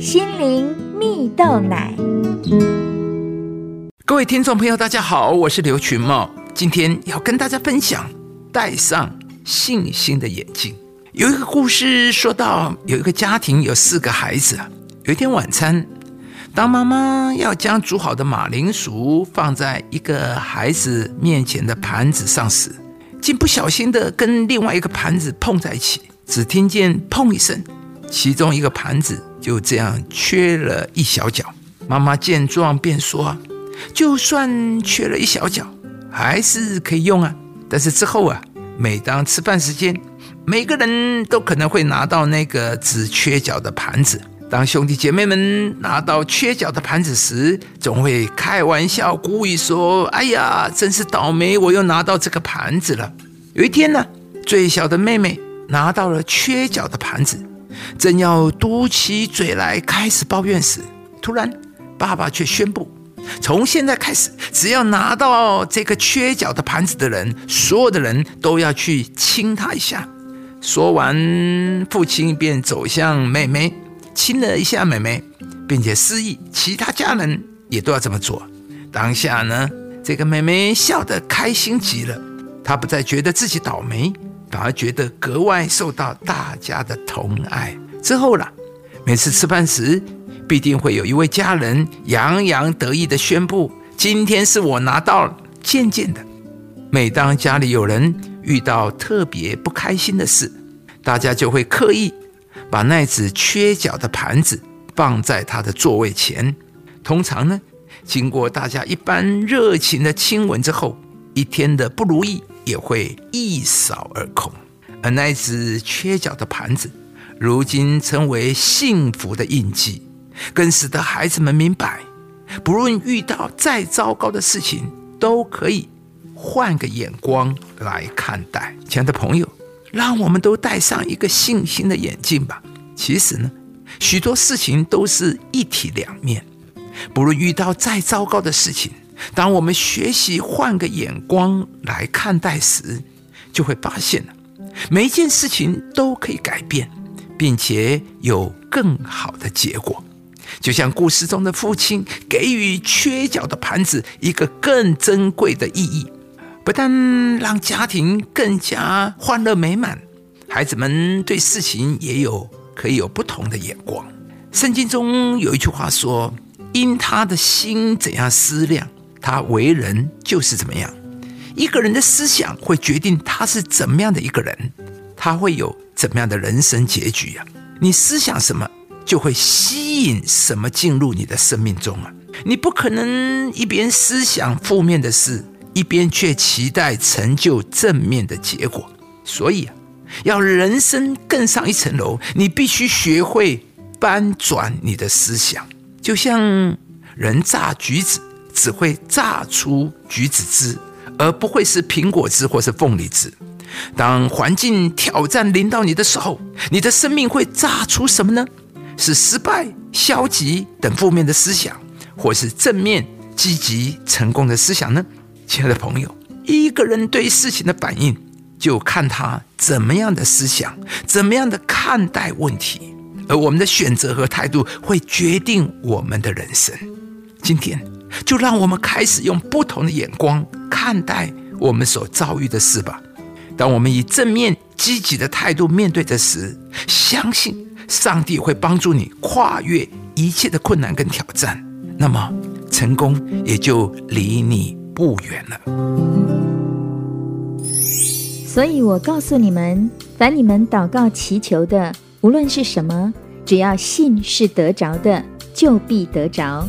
心灵蜜豆奶。各位听众朋友，大家好，我是刘群茂，今天要跟大家分享戴上信心的眼镜。有一个故事说到，有一个家庭有四个孩子，有一天晚餐，当妈妈要将煮好的马铃薯放在一个孩子面前的盘子上时，竟不小心的跟另外一个盘子碰在一起，只听见砰一声，其中一个盘子就这样缺了一小角。妈妈见状便说。就算缺了一小角，还是可以用啊。但是之后啊，每当吃饭时间，每个人都可能会拿到那个只缺角的盘子。当兄弟姐妹们拿到缺角的盘子时，总会开玩笑故意说：“哎呀，真是倒霉，我又拿到这个盘子了。”有一天呢，最小的妹妹拿到了缺角的盘子，正要嘟起嘴来开始抱怨时，突然爸爸却宣布。从现在开始，只要拿到这个缺角的盘子的人，所有的人都要去亲他一下。说完，父亲便走向妹妹，亲了一下妹妹，并且示意其他家人也都要这么做。当下呢，这个妹妹笑得开心极了，她不再觉得自己倒霉，反而觉得格外受到大家的疼爱。之后了，每次吃饭时。必定会有一位家人洋洋得意地宣布：“今天是我拿到了。”渐渐的，每当家里有人遇到特别不开心的事，大家就会刻意把那只缺角的盘子放在他的座位前。通常呢，经过大家一般热情的亲吻之后，一天的不如意也会一扫而空。而那只缺角的盘子，如今成为幸福的印记。更使得孩子们明白，不论遇到再糟糕的事情，都可以换个眼光来看待。亲爱的朋友，让我们都戴上一个信心的眼镜吧。其实呢，许多事情都是一体两面。不论遇到再糟糕的事情，当我们学习换个眼光来看待时，就会发现每一件事情都可以改变，并且有更好的结果。就像故事中的父亲给予缺角的盘子一个更珍贵的意义，不但让家庭更加欢乐美满，孩子们对事情也有可以有不同的眼光。圣经中有一句话说：“因他的心怎样思量，他为人就是怎么样。”一个人的思想会决定他是怎么样的一个人，他会有怎么样的人生结局呀？你思想什么？就会吸引什么进入你的生命中啊！你不可能一边思想负面的事，一边却期待成就正面的结果。所以啊，要人生更上一层楼，你必须学会翻转你的思想。就像人榨橘子，只会榨出橘子汁，而不会是苹果汁或是凤梨汁。当环境挑战临到你的时候，你的生命会榨出什么呢？是失败、消极等负面的思想，或是正面、积极、成功的思想呢？亲爱的朋友，一个人对事情的反应，就看他怎么样的思想，怎么样的看待问题，而我们的选择和态度会决定我们的人生。今天，就让我们开始用不同的眼光看待我们所遭遇的事吧。当我们以正面、积极的态度面对的时，相信。上帝会帮助你跨越一切的困难跟挑战，那么成功也就离你不远了。所以我告诉你们，凡你们祷告祈求的，无论是什么，只要信是得着的，就必得着。